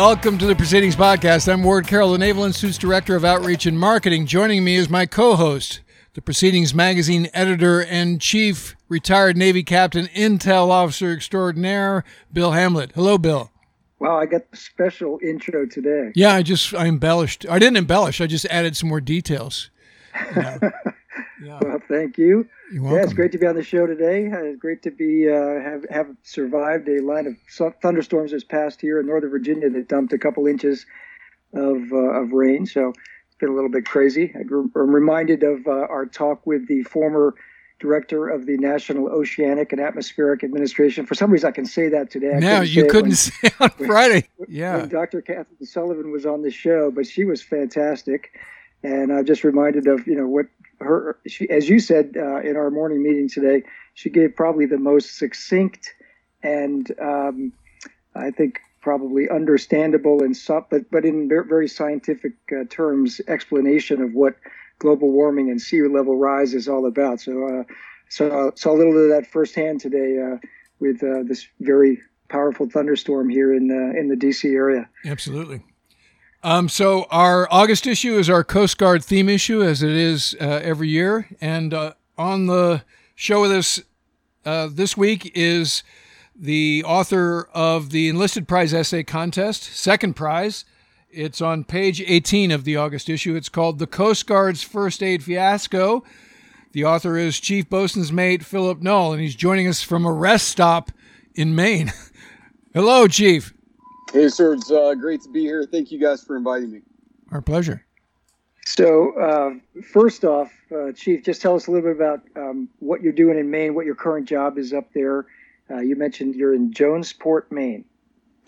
Welcome to the Proceedings Podcast. I'm Ward Carroll, the Naval Institute's Director of Outreach and Marketing. Joining me is my co host, the Proceedings Magazine editor and chief retired Navy captain, intel officer extraordinaire, Bill Hamblet. Hello, Bill. Wow, I got the special intro today. Yeah, I just I embellished. I didn't embellish. I just added some more details. Yeah. Well, thank you. You're Yeah, it's great to be on the show today. Uh, It's great to be uh, have have survived a line of thunderstorms this past here in Northern Virginia that dumped a couple inches of uh, of rain. So it's been a little bit crazy. I gr- I'm reminded of uh, our talk with the former director of the National Oceanic and Atmospheric Administration. For some reason, I can say that today. I Now you say couldn't when- say on Friday. Yeah. when Dr. Kathryn Sullivan was on the show, but she was fantastic. And I'm just reminded of, you know, what her, she, as you said uh, in our morning meeting today, she gave probably the most succinct and um, I think probably understandable and so, but, but in very scientific uh, terms explanation of what global warming and sea level rise is all about. So, uh, so saw a little of that firsthand today uh, with uh, this very powerful thunderstorm here in uh, in the DC area. Absolutely. Um, so our August issue is our Coast Guard theme issue, as it is uh, every year. And uh, on the show with us uh, this week is the author of the Enlisted Prize Essay Contest, second prize. It's on page 18 of the August issue. It's called The Coast Guard's First Aid Fiasco. The author is Chief Bosun's Mate Phillip Null, and he's joining us from a rest stop in Maine. Hello, Chief. Hey, sir, it's uh, great to be here. Thank you guys for inviting me. Our pleasure. So, uh, first off, uh, Chief, just tell us a little bit about um, what you're doing in Maine, what your current job is up there. Uh, you mentioned you're in Jonesport, Maine.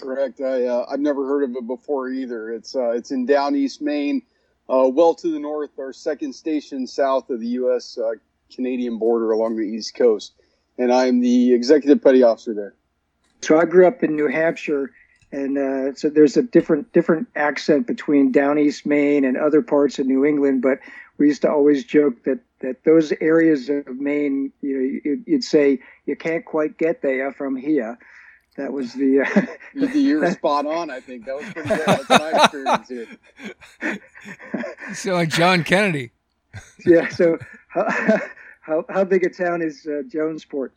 Correct. I uh, I've never heard of it before either. It's uh, it's in down east Maine, uh, well to the north, our second station south of the U.S. Uh, Canadian border along the east coast, and I'm the executive petty officer there. So, I grew up in New Hampshire, and uh, so there's a different different accent between down east Maine and other parts of New England. But we used to always joke that that those areas of Maine, you know, you'd, you'd say you can't quite get there from here. That was the. Uh, You- You're spot on. I think that was pretty good. That's my experience here. You sound like John Kennedy. yeah. So, how, how how big a town is uh, Jonesport?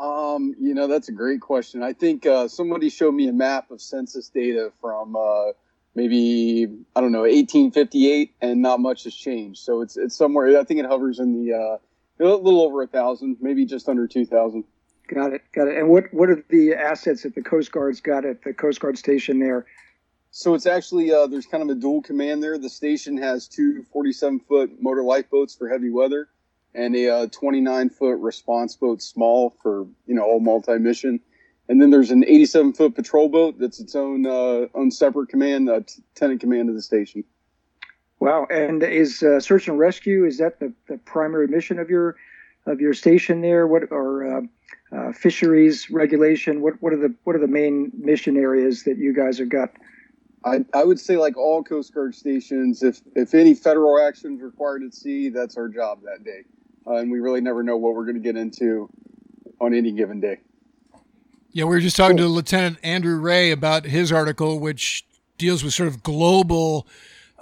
Um, you know, that's a great question. I think uh, somebody showed me a map of census data from uh, maybe I don't know 1858, and not much has changed. So it's it's somewhere. I think it hovers in the uh, a little over a thousand, maybe just under two thousand. Got it. Got it. And what what are the assets that the Coast Guard's got at the Coast Guard station there? So it's actually uh, there's kind of a dual command there. The station has two 47 foot motor lifeboats for heavy weather, and a uh, 29 foot response boat, small for you know all multi mission. And then there's an 87 foot patrol boat that's its own uh, own separate command, uh, tenant command of the station. Wow. And is uh, search and rescue is that the, the primary mission of your of your station there? What or uh, uh, fisheries regulation? What what are the what are the main mission areas that you guys have got? I, I would say like all Coast Guard stations, if if any federal action is required at sea, that's our job that day, uh, and we really never know what we're going to get into on any given day. Yeah, we were just talking to Lieutenant Andrew Ray about his article, which deals with sort of global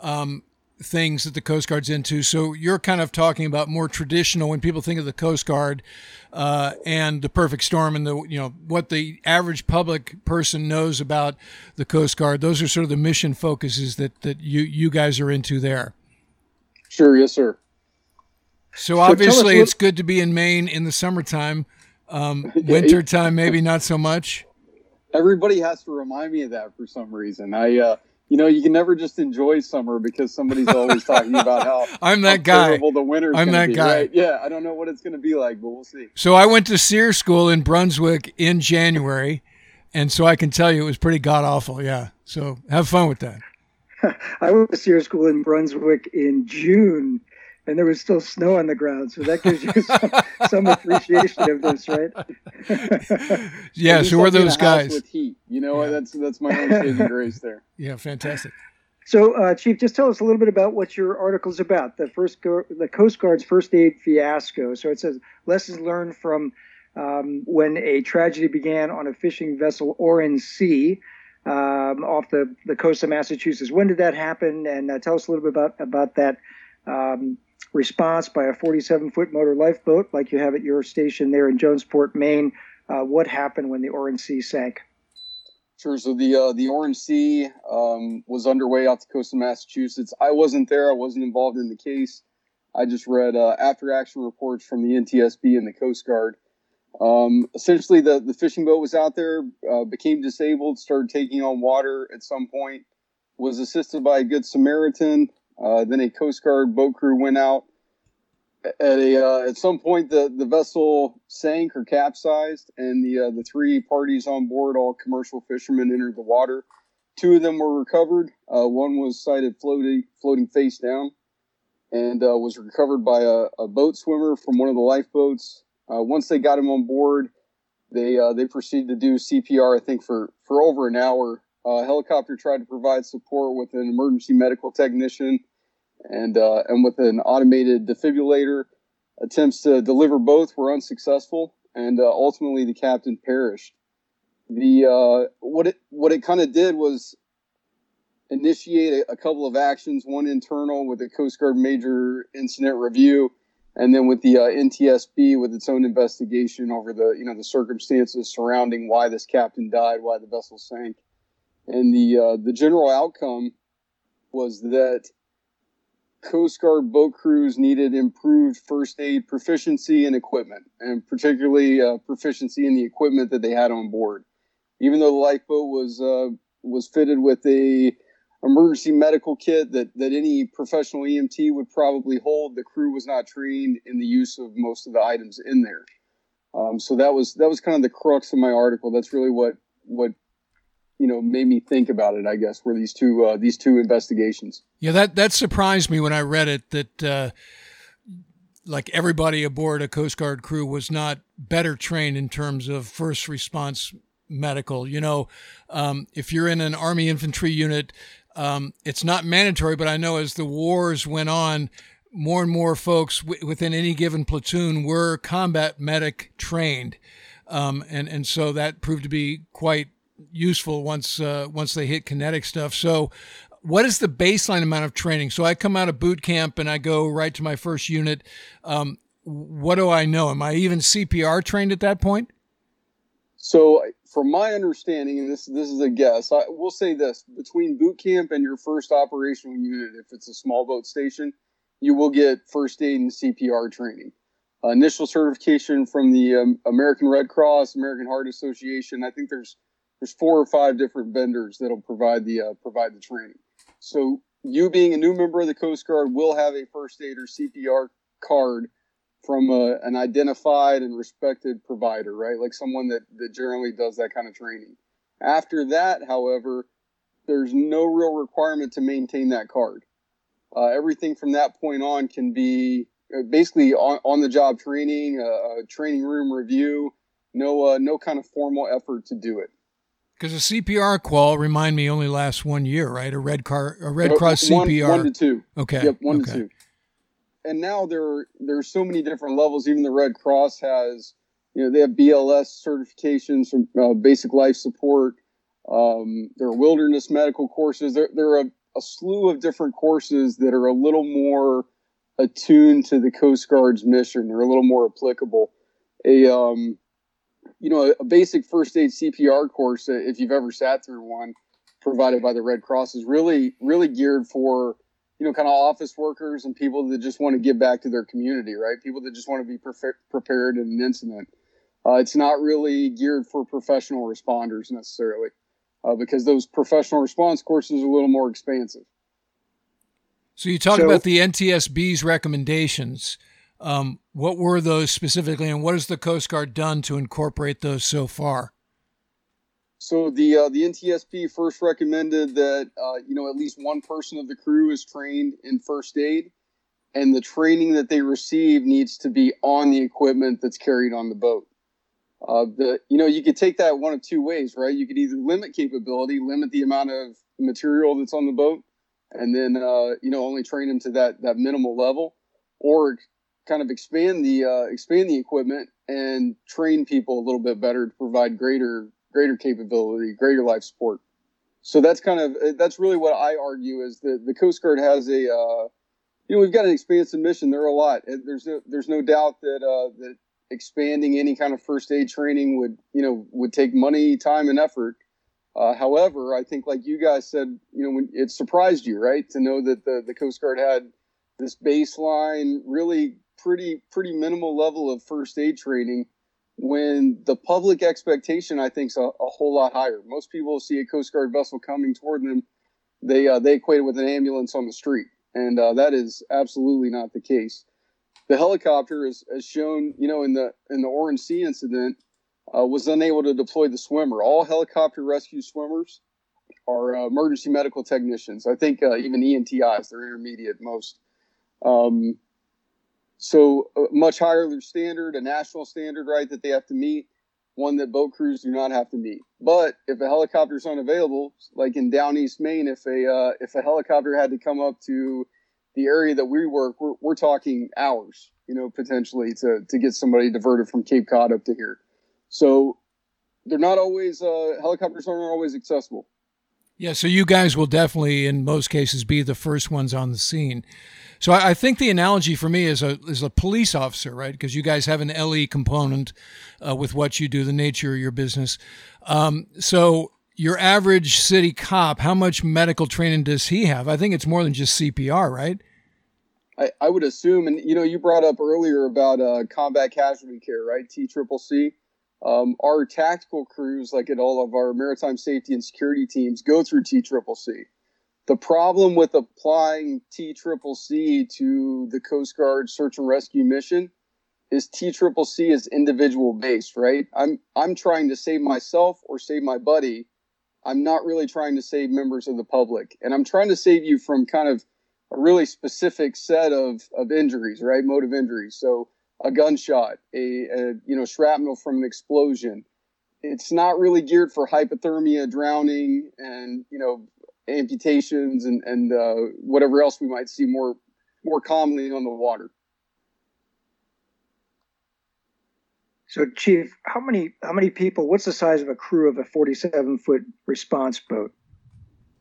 um, things that the Coast Guard's into. So you're kind of talking about more traditional when people think of the Coast Guard uh, and the perfect storm and the you know what the average public person knows about the Coast Guard. Those are sort of the mission focuses that that you you guys are into there. Sure, yes, sir. So obviously, what- it's good to be in Maine in the summertime. Um, wintertime, maybe not so much. Everybody has to remind me of that for some reason. I, uh, you know, you can never just enjoy summer because somebody's always talking about how I'm how that guy. terrible the winter's I'm that be, guy. right? Yeah, I don't know what it's going to be like, but we'll see. So I went to SERE school in Brunswick in January, and so I can tell you it was pretty god awful. Yeah. So have fun with that. I went to SERE school in Brunswick in June, and there was still snow on the ground. So that gives you some, some appreciation of this, right? Yeah. So we're like in a those guys. with heat. You know, Yeah. that's that's my own saving grace there. Yeah. Fantastic. So, uh, Chief, just tell us a little bit about what your article's about. The first, go- the Coast Guard's first aid fiasco. So it says lessons learned from um, when a tragedy began on a fishing vessel or in sea. um, off the, the coast of Massachusetts. When did that happen? And uh, tell us a little bit about about that um, response by a 47 foot motor lifeboat, like you have at your station there in Jonesport, Maine. Uh, what happened when the Orange Sea sank? Sure. So the uh, the Orange Sea um, was underway off the coast of Massachusetts. I wasn't there. I wasn't involved in the case. I just read uh, after action reports from the NTSB and the Coast Guard. Um, essentially, the, the fishing boat was out there, uh, became disabled, started taking on water at some point, was assisted by a good Samaritan. Uh, then a Coast Guard boat crew went out. At a uh, at some point, the, the vessel sank or capsized, and the uh, the three parties on board, all commercial fishermen, entered the water. Two of them were recovered. Uh, one was sighted floating floating face down, and uh, was recovered by a, a, boat swimmer from one of the lifeboats. once they got him on board, they they proceeded to do CPR. I think for for over an hour uh, helicopter tried to provide support with an emergency medical technician and uh, and with an automated defibrillator. Attempts to deliver both were unsuccessful, and uh, ultimately the captain perished. The uh, what it what it kind of did was initiate a, a, couple of actions. One internal with the Coast Guard major incident review, and then with the uh, NTSB with its own investigation over the you know the circumstances surrounding why this captain died, why the vessel sank and the uh, the general outcome was that Coast Guard boat crews needed improved first aid proficiency and equipment, and particularly uh, proficiency in the equipment that they had on board. Even though the lifeboat was uh, was fitted with a emergency medical kit that, that any professional EMT would probably hold, the crew was not trained in the use of most of the items in there. Um, so that was that was kind of the crux of my article. That's really what what you know made me think about it. I guess were these two uh, these two investigations. Yeah, that that surprised me when I read it. That uh, like everybody aboard a Coast Guard crew was not better trained in terms of first response medical. You know, um, if you're in an Army infantry unit, um, it's not mandatory, but I know as the wars went on, more and more folks w- within any given platoon were combat medic trained. Um, and, and so that proved to be quite useful once uh, once they hit kinetic stuff. So, what is the baseline amount of training? So I come out of boot camp and I go right to my first unit. Um, what do I know? Am I even CPR trained at that point? So, from my understanding, and this this is a guess, I will say this: between boot camp and your first operational unit, if it's a small boat station, you will get first aid and CPR training. Uh, initial certification from the um, American Red Cross, American Heart Association. I think there's there's four or five different vendors that'll provide the uh, provide the training. So you being a new member of the Coast Guard will have a first aid or CPR card from a, uh, an identified and respected provider, right? Like someone that, that generally does that kind of training. After that, however, there's no real requirement to maintain that card. Uh, everything from that point on can be uh, basically on, on the job training, uh, a training room review, no, uh, no kind of formal effort to do it. Because a CPR qual, remind me, only lasts one year, right? A Red Car, a Red Cross one, CPR. One to two. Okay. Yep, one okay. to two. And now there are there are so many different levels. Even the Red Cross has, you know, they have BLS certifications from uh, basic life support. Um, there are wilderness medical courses. There, there are a, a slew of different courses that are a little more attuned to the Coast Guard's mission. They're a little more applicable. A um, you know, a, basic first aid CPR course, uh, if you've ever sat through one, provided by the Red Cross, is really, really geared for, you know, kind of office workers and people that just want to give back to their community, right? People that just want to be pre- prepared in an incident. Uh, it's not really geared for professional responders necessarily, uh, because those professional response courses are a little more expansive. So you talk so, about the NTSB's recommendations. Um, what were those specifically, and what has the Coast Guard done to incorporate those so far? So the uh, the NTSB first recommended that uh, you know at least one person of the crew is trained in first aid, and the training that they receive needs to be on the equipment that's carried on the boat. Uh, the you know you could take that one of two ways, right? You could either limit capability, limit the amount of material that's on the boat, and then uh, you know only train them to that that minimal level, or kind of expand the uh, expand the equipment and train people a little bit better to provide greater greater capability, greater life support. so that's kind of that's really what I argue is that the Coast Guard has a uh, you know we've got an expansive mission. There are a lot. There's no there's no doubt that uh, that expanding any kind of first aid training would you know would take money, time, and effort. Uh, however, I think like you guys said, you know, when it surprised you, right, to know that the the Coast Guard had this baseline, really pretty pretty minimal level of first aid training when the public expectation I think is a, a, whole lot higher. Most people see a Coast Guard vessel coming toward them, they uh, they equate it with an ambulance on the street, and uh, that is absolutely not the case. The helicopter, is, as shown, you know, in the in the Orange Sea incident, uh, was unable to deploy the swimmer. All helicopter rescue swimmers are uh, emergency medical technicians. I think uh, even EMTIs, they're intermediate most. Um, so much higher standard, a national standard, right, that they have to meet, one that boat crews do not have to meet. But if a helicopter is unavailable, like in down East Maine, if a uh, if a helicopter had to come up to the area that we work, we're, we're talking hours, you know, potentially to to get somebody diverted from Cape Cod up to here. So they're not always uh, helicopters aren't always accessible. Yeah, so you guys will definitely, in most cases, be the first ones on the scene. So I, think the analogy for me is a is a police officer, right? Because you guys have an LE component uh, with what you do, the nature of your business. Um, so your average city cop, how much medical training does he have? I think it's more than just CPR, right? I, I would assume, and you know, you brought up earlier about uh, combat casualty care, right? T triple C. Um, our tactical crews, like at all of our maritime safety and security teams, go through T triple C. The problem with applying T triple C to the Coast Guard search and rescue mission is T triple C is individual based, right? I'm I'm trying to save myself or save my buddy. I'm not really trying to save members of the public, and I'm trying to save you from kind of a really specific set of of injuries, right? Motive injuries. So a gunshot, a, a you know shrapnel from an explosion. It's not really geared for hypothermia, drowning, and you know amputations and and uh, whatever else we might see more more commonly on the water. So, Chief, how many how many people? What's the size of a crew of a 47 foot response boat?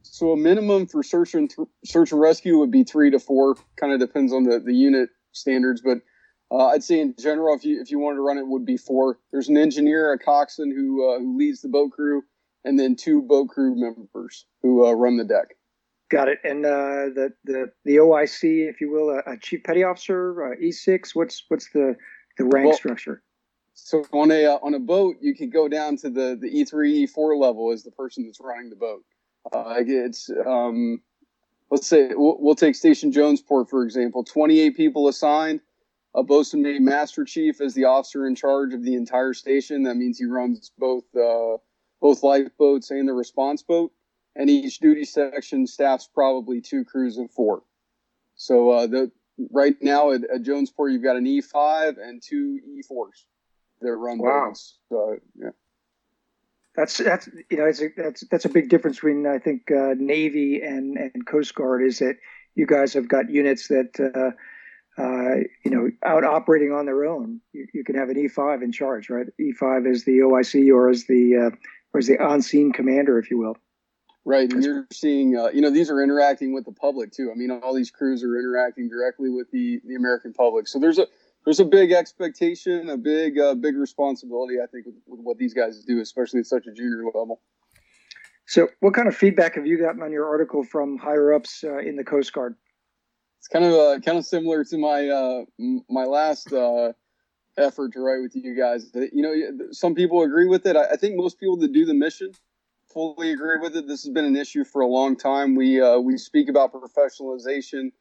So, a minimum for search and th- search and rescue would be three to four. Kind of depends on the, the unit standards, but uh, I'd say in general, if you if you wanted to run it, would be four. There's an engineer, a coxswain who uh, who leads the boat crew, and then two boat crew members who uh, run the deck. Got it. And uh, the the the OIC, if you will, a, chief petty officer, uh, E6. What's what's the the rank well, structure? So on a uh, on a boat, you could go down to the the E3 E4 level as the person that's running the boat. it's um, let's say we'll, we'll take Station Jonesport for example. 28 people assigned a bosun mate master chief as the officer in charge of the entire station. That means he runs both uh, both lifeboats and the response boat. And each duty section staffs probably two crews of four. So uh, the right now at, at, Jonesport, you've got an E5 and two E4s that run wow. boats. So, yeah. That's that's you know it's a, that's that's a big difference between I think uh, Navy and and Coast Guard is that you guys have got units that uh, you know, out operating on their own, you, you, can have an E5 in charge, right? E5 is the OIC or is the uh, or is the on-scene commander, if you will. Right, and you're seeing, uh, you know, these are interacting with the public too. I mean, all these crews are interacting directly with the the American public. So there's a there's a big expectation, a big uh, big responsibility, I think, with, with what these guys do, especially at such a junior level. So, what kind of feedback have you gotten on your article from higher ups uh, in the Coast Guard? It's kind of uh, kind of similar to my uh, my last uh, effort to write with you guys. You know, some people agree with it. I, I, think most people that do the mission fully agree with it. This has been an issue for a long time. We uh, we speak about professionalization,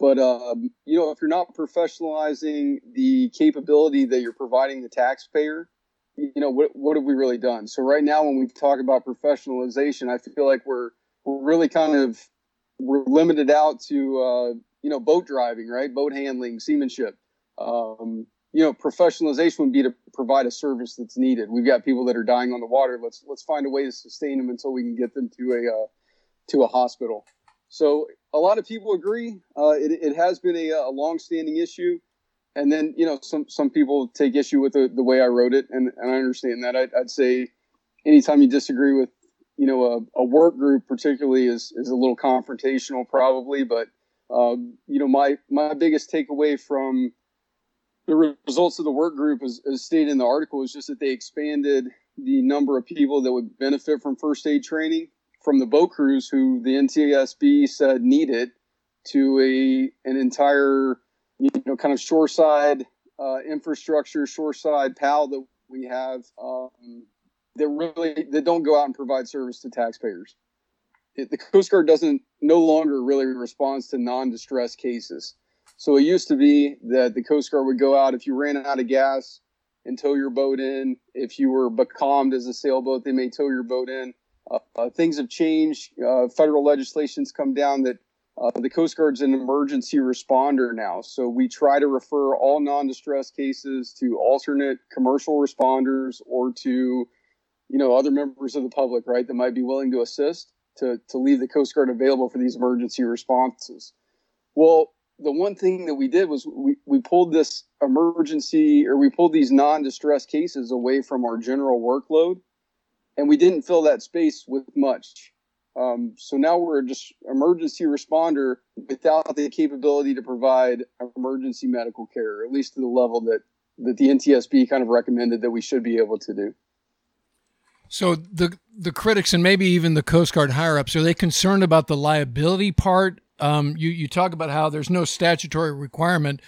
but um, you know, if you're not professionalizing the capability that you're providing the taxpayer, you know, what what have we really done? So right now, when we talk about professionalization, I feel like we're we're really kind of we're limited out to uh, you know, boat driving, right? Boat handling, seamanship. Um, you know, professionalization would be to provide a service that's needed. We've got people that are dying on the water. Let's let's find a way to sustain them until we can get them to a uh, to a hospital. So a lot of people agree. Uh, it, it has been a, a long-standing issue, and then you know some some people take issue with the, the way I wrote it, and, and I understand that. I'd, I'd say anytime you disagree with you know, a, a, work group particularly is, is a little confrontational probably, but, um, you know, my, my biggest takeaway from the results of the work group, as, as stated in the article, is just that they expanded the number of people that would benefit from first aid training from the boat crews who the NTSB said need it to a an entire you know kind of shoreside uh, infrastructure, shoreside PAL that we have um, that really that don't go out and provide service to taxpayers. The Coast Guard doesn't no longer really responds to non-distress cases. So it used to be that the Coast Guard would go out if you ran out of gas and tow your boat in. If you were becalmed as a sailboat, they may tow your boat in. Uh, uh, things have changed. Uh, federal legislation's come down that uh, the Coast Guard's an emergency responder now. So we try to refer all non-distress cases to alternate commercial responders or to, you know, other members of the public, right, that might be willing to assist to, to leave the Coast Guard available for these emergency responses. Well, the one thing that we did was we, we pulled this emergency or we pulled these non-distress cases away from our general workload and we didn't fill that space with much um, so now we're just emergency responder without the capability to provide emergency medical care, at least to the level that, that the NTSB kind of recommended that we should be able to do. So the the critics and maybe even the Coast Guard higher ups are they concerned about the liability part? Um, you you talk about how there's no statutory requirement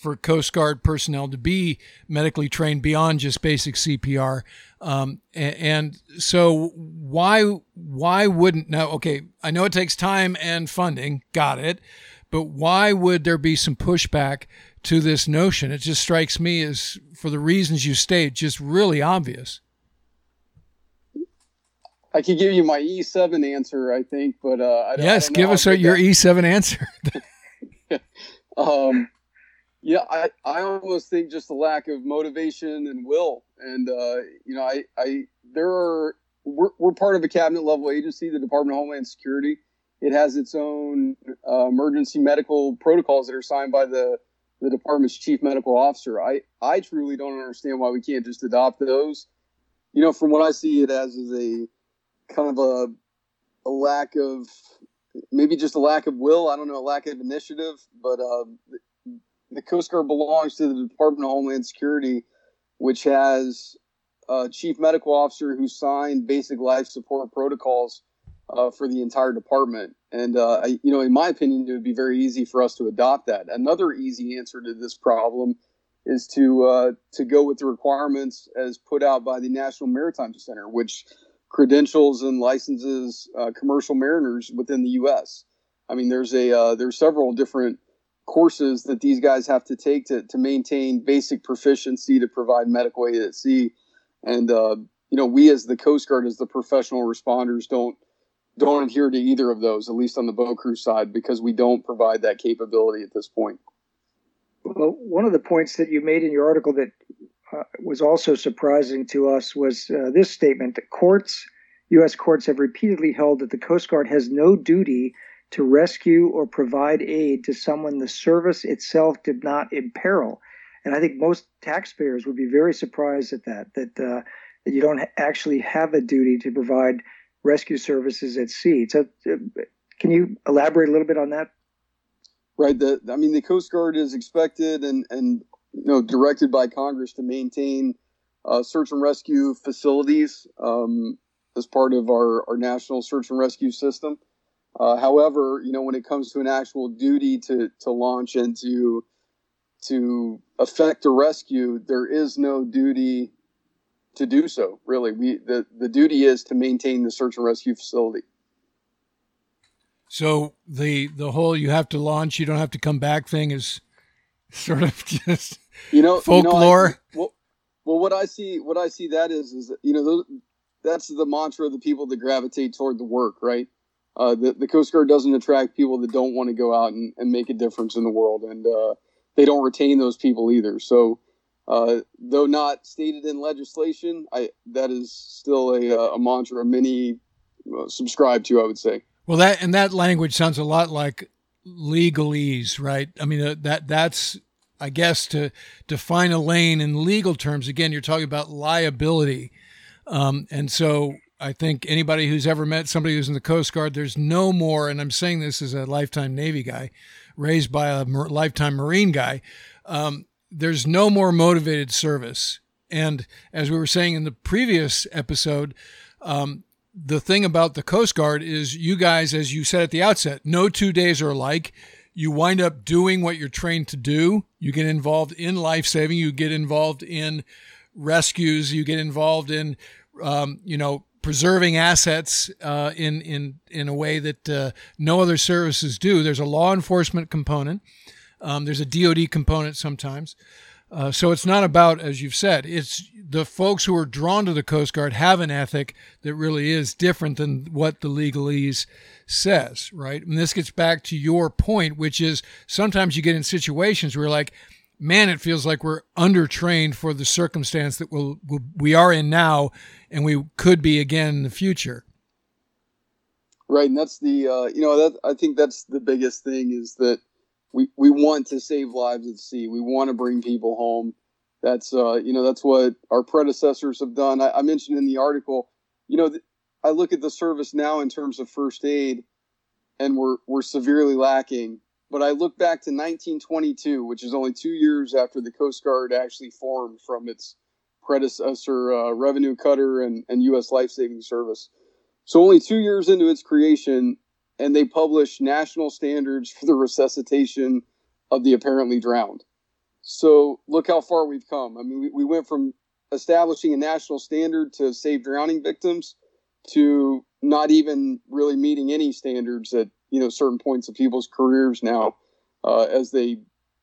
for Coast Guard personnel to be medically trained beyond just basic CPR. Um, and, and, so why why wouldn't now? Okay, I know it takes time and funding, got it, but why would there be some pushback to this notion? It just strikes me as, for the reasons you state, just really obvious. I could give you my E7 answer, I think, but uh, I yes, give us your E7 answer. um, yeah, I, I almost think just a lack of motivation and will. And, uh, you know, I, I, there are, we're, we're part of a cabinet level agency, the Department of Homeland Security. It has its own uh, emergency medical protocols that are signed by the, the department's chief medical officer. I, I truly don't understand why we can't just adopt those. You know, from what I see it as is a kind of a, a lack of maybe just a lack of will. I don't know, a lack of initiative, but uh, the Coast Guard belongs to the Department of Homeland Security, which has a chief medical officer who signed basic life support protocols uh, for the entire department. And uh, I, you know, in my opinion, it would be very easy for us to adopt that. Another easy answer to this problem is to uh, to go with the requirements as put out by the National Maritime Center, which credentials and licenses uh, commercial mariners within the U.S. I mean, there's a uh, there's several different courses that these guys have to take to, to maintain basic proficiency to provide medical aid at sea. And, uh, you know, we as the Coast Guard, as the professional responders, don't don't adhere to either of those, at least on the boat crew side, because we don't provide that capability at this point. Well, one of the points that you made in your article that uh, was also surprising to us was uh, this statement: that courts, U.S. courts have repeatedly held that the Coast Guard has no duty to rescue or provide aid to someone the service itself did not imperil. And I think most taxpayers would be very surprised at that, that, uh, that you don't actually have a duty to provide rescue services at sea. So, uh, can you elaborate a little bit on that? Right. The, I mean, the Coast Guard is expected and, and you know, directed by Congress to maintain uh, search and rescue facilities um, as part of our, our national search and rescue system. Uh, however, you know, when it comes to an actual duty to, to launch and to, to effect a rescue, there is no duty to do so. Really, we the, the duty is to maintain the search and rescue facility. So the the whole you have to launch, you don't have to come back thing is sort of just you know folklore. You know, I, well, well, what I see, what I see that is, is you know, those, that's the mantra of the people that gravitate toward the work, right? uh, the, the Coast Guard doesn't attract people that don't want to go out and, and make a difference in the world, and uh, they don't retain those people either. So, uh, though not stated in legislation, I that is still a, uh, a mantra many uh, subscribe to. I would say. Well, that and that language sounds a lot like legalese, right? I mean, uh, that that's I guess to define a lane in legal terms. Again, you're talking about liability, um, and so I think anybody who's ever met somebody who's in the Coast Guard, there's no more, and I'm saying this as a lifetime Navy guy, raised by a lifetime Marine guy. Um, there's no more motivated service. And as we were saying in the previous episode, um, the thing about the Coast Guard is you guys, as you said at the outset, no two days are alike. You wind up doing what you're trained to do. You get involved in life saving. You get involved in rescues. You get involved in, um, you know, preserving assets uh, in in in a way that uh, no other services do. There's a law enforcement component. Um, there's a DoD component sometimes. Uh, so it's not about, as you've said, it's the folks who are drawn to the Coast Guard have an ethic that really is different than what the legalese says, right? And this gets back to your point, which is sometimes you get in situations where like, man, it feels like we're undertrained for the circumstance that we'll, we'll, we are in now and we could be again in the future. Right. And that's the, uh, you know, that I think that's the biggest thing is that we, we want to save lives at sea. We want to bring people home. That's, uh, you know, that's what our predecessors have done. I, I mentioned in the article, you know, th- I look at the service now in terms of first aid and we're, we're severely lacking. But I look back to 1922, which is only two years after the Coast Guard actually formed from its predecessor, uh, Revenue Cutter and, and U.S. Life Saving Service. So only two years into its creation, and they published national standards for the resuscitation of the apparently drowned. So look how far we've come. I mean, we, we went from establishing a national standard to save drowning victims to not even really meeting any standards at you know certain points of people's careers now uh, as they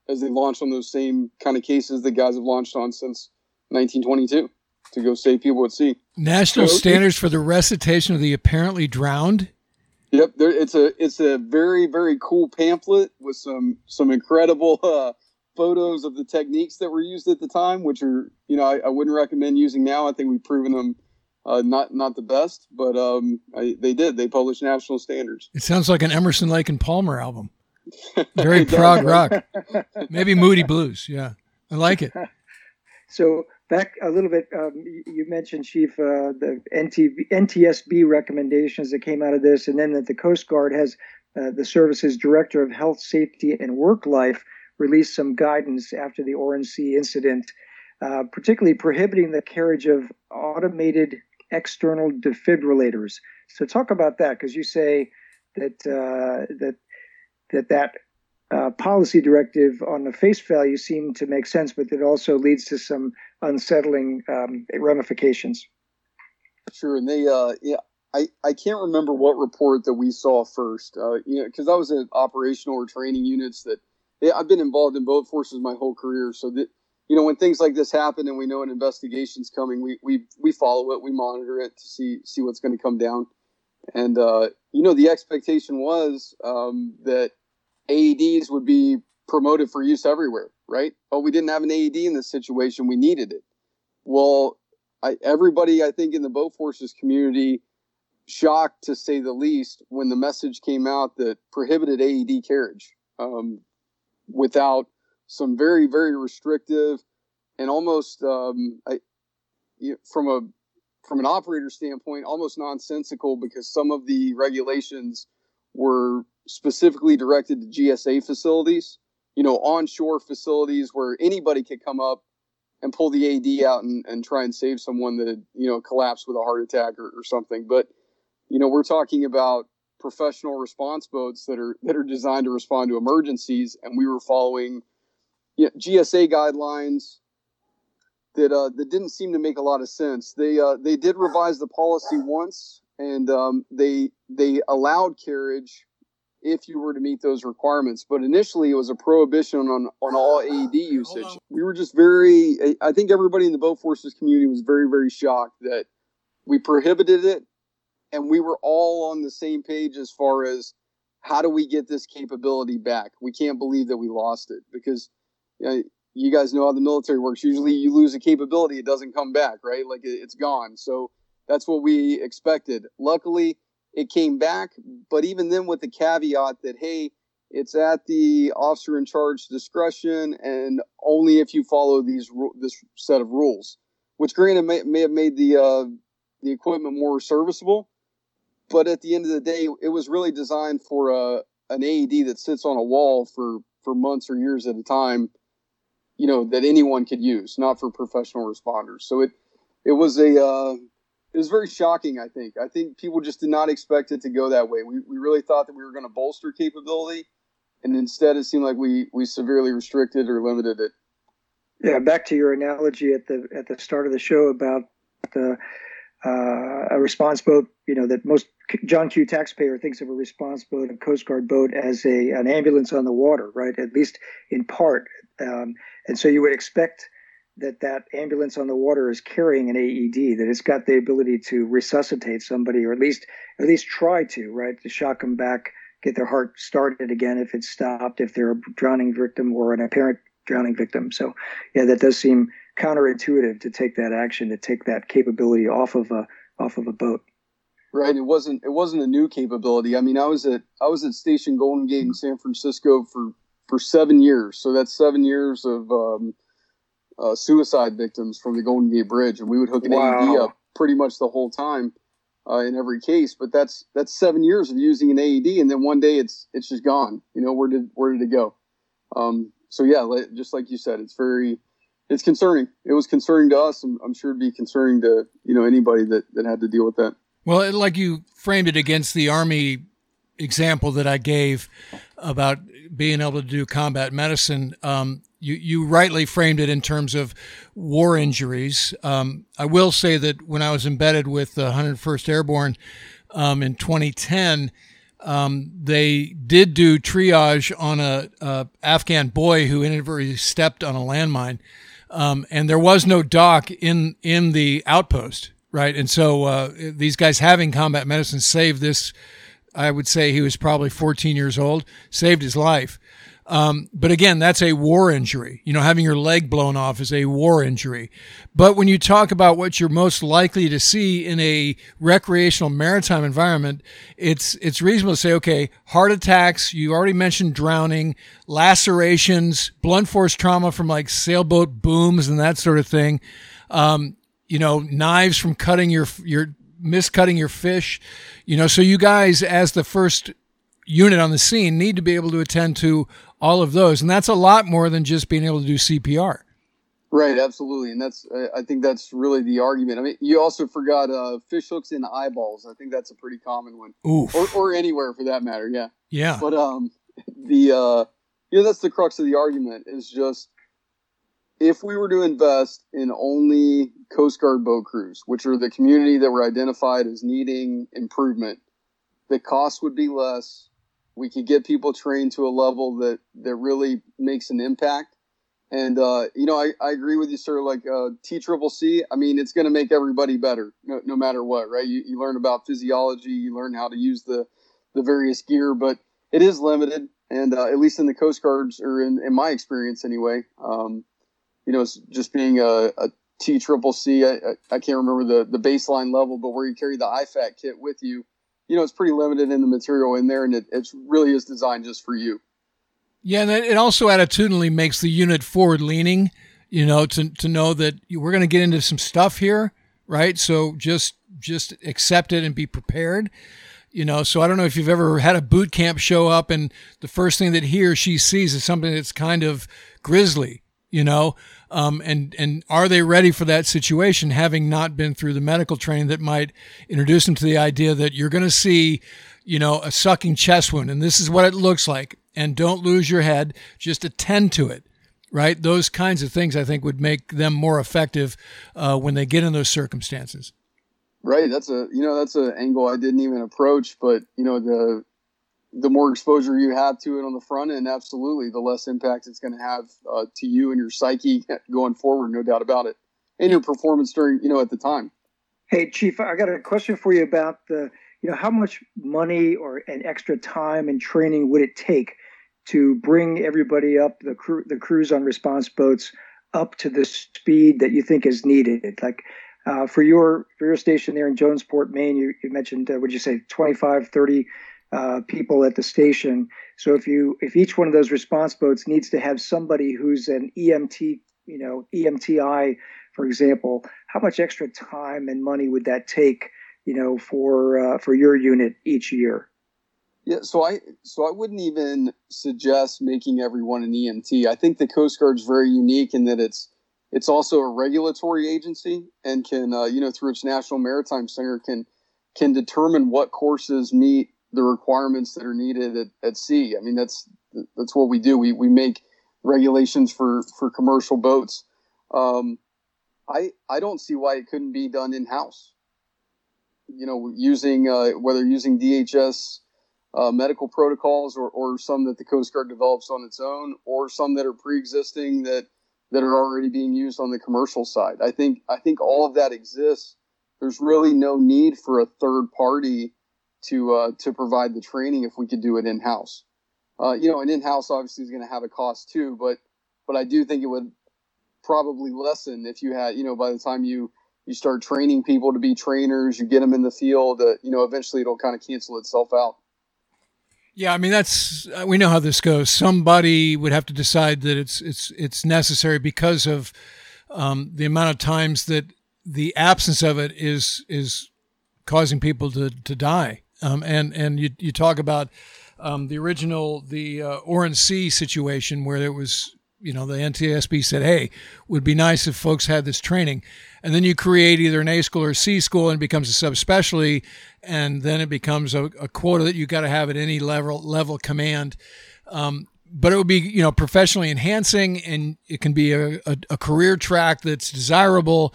as they launch on those same kind of cases that guys have launched on since 1922 to go save people at sea. National so, standards for the recitation of the apparently drowned. Yep, there, it's a it's a very very cool pamphlet with some some incredible uh, photos of the techniques that were used at the time, which are you know I, I wouldn't recommend using now. I think we've proven them uh, not not the best, but um, I, they did. They published national standards. It sounds like an Emerson Lake and Palmer album. Very prog rock, maybe Moody Blues. Yeah, I like it. So back a little bit, um, you mentioned, Chief, uh, the NTV, NTSB recommendations that came out of this, and then that the Coast Guard has uh, the service's Director of Health, Safety, and Work Life released some guidance after the Orange Sea incident, uh, particularly prohibiting the carriage of automated external defibrillators. So talk about that, because you say that uh, that that that uh, policy directive on the face value seemed to make sense, but it also leads to some unsettling um, ramifications. Sure, and they, uh, yeah, I, I can't remember what report that we saw first, uh, you know, because I was in operational or training units that yeah, I've been involved in both forces my whole career, so that you know when things like this happen and we know an investigation's coming, we we we follow it, we monitor it to see see what's going to come down, and uh, you know the expectation was um, that AEDs would be promoted for use everywhere, right? Oh, we didn't have an AED in this situation. We needed it. Well, I, everybody, I think, in the boat forces community, shocked to say the least, when the message came out that prohibited AED carriage um, without some very, very restrictive and almost, um, I, from a from an operator standpoint, almost nonsensical because some of the regulations were specifically directed to GSA facilities, you know, onshore facilities where anybody could come up and pull the AD out and, and try and save someone that had, you know, collapsed with a heart attack or, or something. But, you know, we're talking about professional response boats that are that are designed to respond to emergencies, and we were following you know, GSA guidelines that uh, that didn't seem to make a lot of sense. They uh, they did revise the policy once, and um, they they allowed carriage if you were to meet those requirements. But initially, it was a prohibition on on all AED usage. We were just very. I think everybody in the boat forces community was very very shocked that we prohibited it, and we were all on the same page as far as how do we get this capability back. We can't believe that we lost it because. You, know, you guys know how the military works. Usually, you lose a capability, it doesn't come back, right? Like it's gone. So that's what we expected. Luckily, it came back, but even then with the caveat that hey, it's at the officer in charge discretion and only if you follow these this set of rules. Which granted may, may have made the uh, the equipment more serviceable. But at the end of the day, it was really designed for a, an AED that sits on a wall for, for months or years at a time, you know, that anyone could use, not for professional responders. So it, it was a, uh, it was very shocking. I think. I think people just did not expect it to go that way. We, we really thought that we were going to bolster capability, and instead it seemed like we we severely restricted or limited it. Yeah, back to your analogy at the at the start of the show about the uh, a response boat. You know that most John Q. taxpayer thinks of a response boat, a Coast Guard boat, as a an ambulance on the water, right? At least in part. Um, and so you would expect that that ambulance on the water is carrying an AED, that it's got the ability to resuscitate somebody, or at least at least try to, right, to shock them back, get their heart started again if it's stopped, if they're a drowning victim or an apparent drowning victim. So, yeah, that does seem counterintuitive to take that action, to take that capability off of a off of a boat. Right. It wasn't it wasn't a new capability. I mean, I was at I was at Station Golden Gate in San Francisco for for seven years. So that's seven years of um, uh, suicide victims from the Golden Gate Bridge, and we would hook an wow. AED up pretty much the whole time uh, in every case. But that's that's seven years of using an AED, and then one day it's it's just gone. You know where did where did it go? Um, so yeah, just like you said, it's very it's concerning. It was concerning to us. I'm, I'm sure it'd be concerning to you know anybody that that had to deal with that. Well, like you framed it against the Army example that I gave about being able to do combat medicine. Um, you, you rightly framed it in terms of war injuries. Um, I will say that when I was embedded with the 101st Airborne um, in 2010, um, they did do triage on a, a, Afghan boy who inadvertently stepped on a landmine, um, and there was no doc in in the outpost, right? And so uh, these guys having combat medicine saved this. I would say he was probably 14 years old, saved his life. Um, but again, that's a war injury. You know, having your leg blown off is a war injury. But when you talk about what you're most likely to see in a recreational maritime environment, it's it's reasonable to say, okay, heart attacks. You already mentioned drowning, lacerations, blunt force trauma from like sailboat booms and that sort of thing. Um, you know, knives from cutting your your miscutting your fish. You know, so you guys, as the first unit on the scene, need to be able to attend to all of those. And that's a lot more than just being able to do CPR. Right, absolutely, and that's I think that's really the argument. I mean, you also forgot uh, fish hooks in eyeballs. I think that's a pretty common one, Oof. or or anywhere for that matter. Yeah, yeah. But um, the uh, yeah, that's the crux of the argument is just if we were to invest in only Coast Guard boat crews, which are the community that were identified as needing improvement, the cost would be less we could get people trained to a level that that really makes an impact. And uh, you know, I, I agree with you, sir. Like uh, T Triple C, I mean, it's going to make everybody better, no, no matter what, right? You, you learn about physiology, you learn how to use the the various gear, but it is limited. And uh, at least in the Coast Guards, or in, in my experience anyway, um, you know, just being a, a T Triple C, I, I can't remember the the baseline level, but where you carry the IFAK kit with you you know, it's pretty limited in the material in there, and it it's really is designed just for you. Yeah, and it also attitudinally makes the unit forward leaning. You know, to to know that we're going to get into some stuff here, right? So just just accept it and be prepared. You know, so I don't know if you've ever had a boot camp show up and the first thing that he or she sees is something that's kind of grisly, you know, um, and and are they ready for that situation, having not been through the medical training that might introduce them to the idea that you're going to see, you know, a sucking chest wound, and this is what it looks like, and don't lose your head, just attend to it, right? Those kinds of things I think would make them more effective uh, when they get in those circumstances. Right. That's a you know that's an angle I didn't even approach, but you know the the more exposure you have to it on the front end, absolutely, the less impact it's going to have uh, to you and your psyche going forward, no doubt about it, and your performance during, you know, at the time. Hey, Chief, I got a question for you about the, you know, how much money or an extra time and training would it take to bring everybody up the crew, the crews on response boats up to the speed that you think is needed? Like, uh, for your for your station there in Jonesport, Maine, you, you mentioned, uh, would you say 25, 30 uh, people at the station. So if you if each one of those response boats needs to have somebody who's an EMT, you know, EMTI, for example, how much extra time and money would that take, you know, for uh, for your unit each year? Yeah, so I so I wouldn't even suggest making everyone an EMT. I think the Coast Guard's very unique in that it's it's also a regulatory agency and can uh, you know through its National Maritime Center can can determine what courses meet the requirements that are needed at, at sea. I mean that's that's what we do. We we make regulations for for commercial boats. Um, I I don't see why it couldn't be done in house. You know, using uh, whether using DHS uh, medical protocols or, or some that the Coast Guard develops on its own, or some that are pre-existing that that are already being used on the commercial side. I think I think all of that exists. There's really no need for a third party to uh, to provide the training if we could do it in house. Uh, you know, an in house obviously is going to have a cost too, but but I do think it would probably lessen if you had, you know, by the time you you start training people to be trainers, you get them in the field, uh, you know, eventually it'll kind of cancel itself out. Yeah, I mean that's uh, we know how this goes. Somebody would have to decide that it's it's it's necessary because of um, the amount of times that the absence of it is is causing people to to die. Um, and and you you talk about um, the original the uh, Orange Sea situation where it was you know, the NTSB said, hey, would be nice if folks had this training. And then you create either an A school or a C school and it becomes a subspecialty. And then it becomes a, a quota that you got to have at any level, level command. Um, but it would be, you know, professionally enhancing and it can be a, a, a career track that's desirable.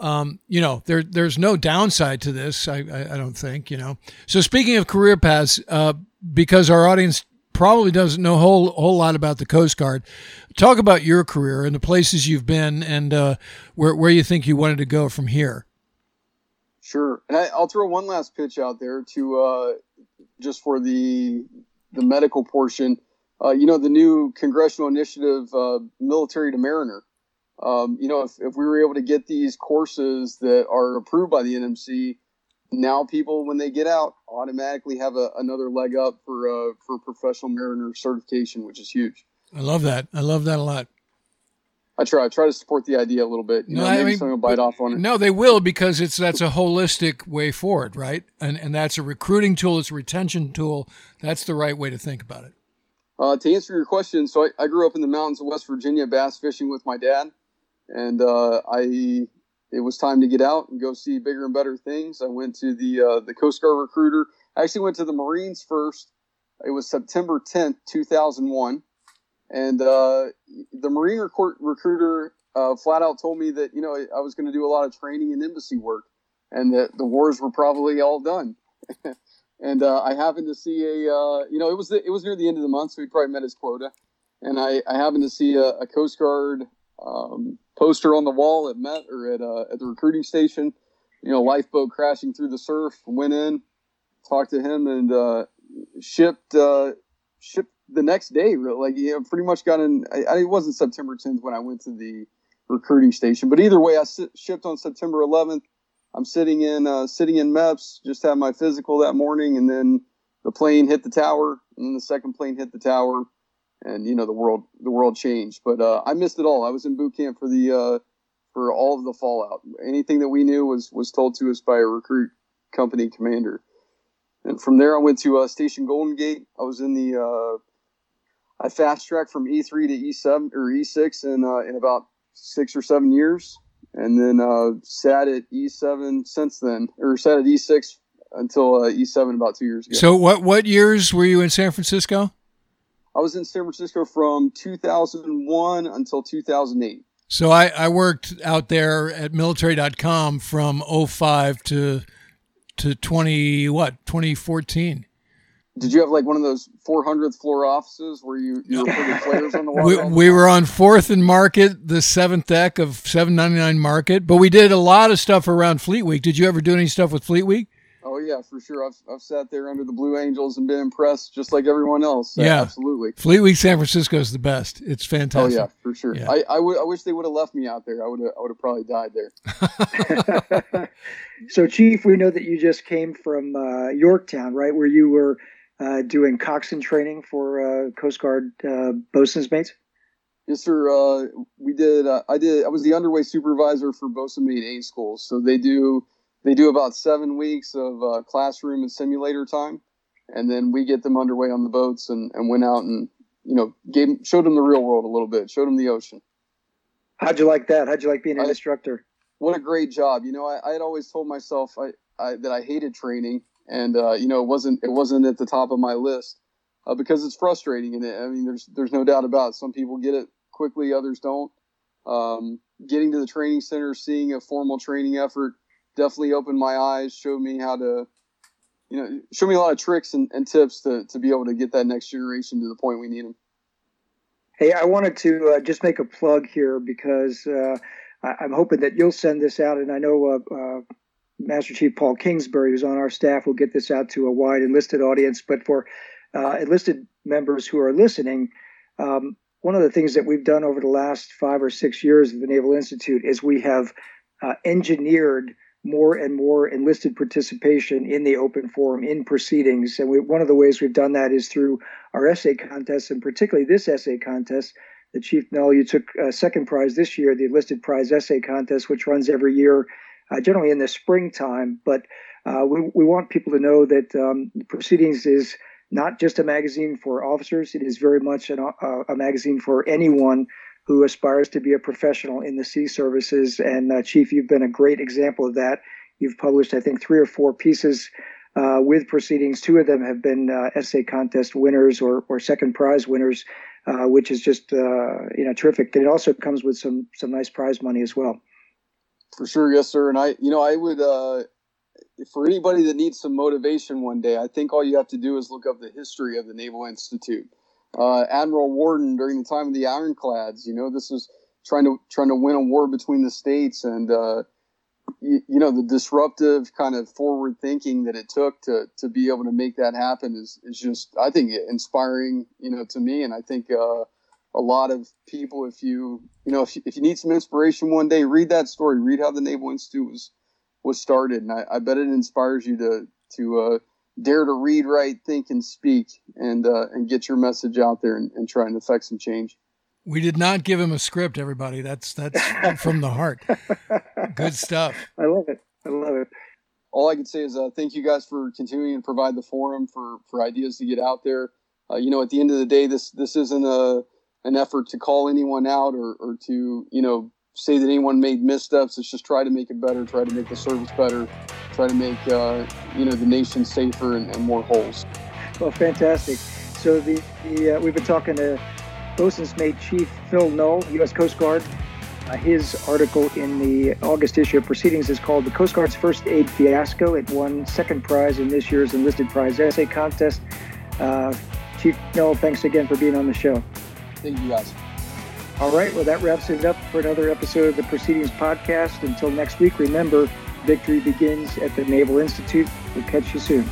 Um, you know, there, there's no downside to this. I, I, I, don't think, you know. So speaking of career paths, uh, because our audience probably doesn't know a whole, whole lot about the Coast Guard. Talk about your career and the places you've been and uh, where, where you think you wanted to go from here. Sure. And I, will throw one last pitch out there to uh, just for the, the medical portion. Uh, you know, the new congressional initiative, uh, military to mariner. Um, you know, if, if we were able to get these courses that are approved by the NMC, now people when they get out automatically have a, another leg up for uh, for professional mariner certification, which is huge. I love that. I love that a lot. I try. I try to support the idea a little bit. You know, no, maybe I mean, someone will bite off on it. No, they will because it's that's a holistic way forward, right? And and that's a recruiting tool. It's a retention tool. That's the right way to think about it. Uh, to answer your question, so I, I, grew up in the mountains of West Virginia, bass fishing with my dad, and uh, I it was time to get out and go see bigger and better things. I went to the uh, the Coast Guard recruiter. I actually went to the Marines first. It was September 10th, 2001, and uh, the Marine recruit, recruiter uh, flat out told me that you know I was going to do a lot of training and embassy work, and that the wars were probably all done. and uh, I happened to see a uh, you know it was the, it was near the end of the month, so he probably met his quota. And I, I happened to see a, a Coast Guard um, poster on the wall at Met or at uh, at the recruiting station. You know, lifeboat crashing through the surf. Went in, talked to him, and uh, shipped uh, shipped the next day. Like, you know, pretty much got in. I, it wasn't September 10th when I went to the recruiting station, but either way, I shipped on September 11th. I'm sitting in uh, sitting in MEPS. Just had my physical that morning, and then the plane hit the tower, and then the second plane hit the tower and you know the world the world changed. But uh, I missed it all. I was in boot camp for the uh, for all of the fallout. Anything that we knew was was told to us by a recruit company commander. And from there, I went to uh, Station Golden Gate. I was in the uh, I fast tracked from E3 to E7 or E6 in uh, in about six or seven years, and then uh, sat at E7 since then, or sat at E6 until uh, E7 about two years ago. So, what what years were you in San Francisco? I was in San Francisco from 2001 until 2008. So I, I worked out there at military.com from 05 to to 20 what 2014 did you have like one of those 400th floor offices where you, you were putting players on the wall? We, we were on fourth and Market, the seventh deck of 799 Market, but we did a lot of stuff around Fleet Week. Did you ever do any stuff with Fleet Week? Oh yeah, for sure. I've I've sat there under the Blue Angels and been impressed, just like everyone else. Yeah, absolutely. Fleet Week San Francisco is the best. It's fantastic. Oh yeah, for sure. Yeah. I I, w- I wish they would have left me out there. I would I would have probably died there. so, Chief, we know that you just came from uh, Yorktown, right, where you were uh, doing coxswain training for uh, Coast Guard uh, bosun's mates. Yes, sir. Uh, we did. Uh, I did. I was the underway supervisor for Bosun mate A schools. So they do they do about seven weeks of uh, classroom and simulator time, and then we get them underway on the boats and, and went out and you know gave showed them the real world a little bit, showed them the ocean. How'd you like that? How'd you like being an I, instructor? What a great job! You know, I, I had always told myself I, I that I hated training, and uh, you know it wasn't it wasn't at the top of my list uh, because it's frustrating. And it, I mean, there's there's no doubt about it. Some people get it quickly, others don't. Um, getting to the training center, seeing a formal training effort, definitely opened my eyes, showed me how to, you know, showed me a lot of tricks and, and tips to to be able to get that next generation to the point we need them. Hey, I wanted to uh, just make a plug here because uh, I, am hoping that you'll send this out, and I know uh, uh, Master Chief Paul Kingsbury, who's on our staff, will get this out to a wide enlisted audience. But for uh, enlisted members who are listening, um, one of the things that we've done over the last five or six years at the Naval Institute is we have uh, engineered more and more enlisted participation in the open forum in proceedings. And we, one of the ways we've done that is through our essay contests, and particularly this essay contest. The Chief Null, you took a second prize this year, the enlisted prize essay contest, which runs every year, uh, generally in the springtime. But uh, we, we want people to know that um, proceedings is not just a magazine for officers. It is very much an, uh, a magazine for anyone who aspires to be a professional in the sea services. And uh, Chief, you've been a great example of that. You've published, I think, three or four pieces uh, with proceedings. Two of them have been uh, essay contest winners or, or second prize winners, uh, which is just uh, you know terrific. And it also comes with some some nice prize money as well. For sure, yes, sir. And I, you know, I would uh, for anybody that needs some motivation one day, I think all you have to do is look up the history of the Naval Institute uh, Admiral Worden during the time of the Ironclads. You know, this was trying to trying to win a war between the states, and uh, you, you, know the disruptive kind of forward thinking that it took to to be able to make that happen is is just I think inspiring. You know, to me, and I think. Uh, a lot of people, if you you know if you, if you need some inspiration one day, read that story. Read how the Naval Institute was was started, and I, I bet it inspires you to to uh, dare to read, write, think, and speak, and uh, and get your message out there and, and try and affect some change. We did not give him a script, everybody. That's that's from the heart. Good stuff. I love it. I love it. All I can say is uh, thank you guys for continuing to provide the forum for for ideas to get out there. Uh, you know, at the end of the day, this this isn't a an effort to call anyone out or, or to you know say that anyone made missteps. It's just try to make it better, try to make the service better, try to make uh, you know the nation safer and, and, more holes. Well, fantastic. So the, the uh, we've been talking to Bosun's Mate Chief Phil Null, U.S. Coast Guard. Uh, his article in the August issue of Proceedings is called "The Coast Guard's First Aid Fiasco." It won second prize in this year's enlisted prize essay contest. Uh, Chief Null, thanks again for being on the show. Thank you, guys. All right, well, that wraps it up for another episode of the Proceedings Podcast. Until next week, remember, victory begins at the Naval Institute. We'll catch you soon.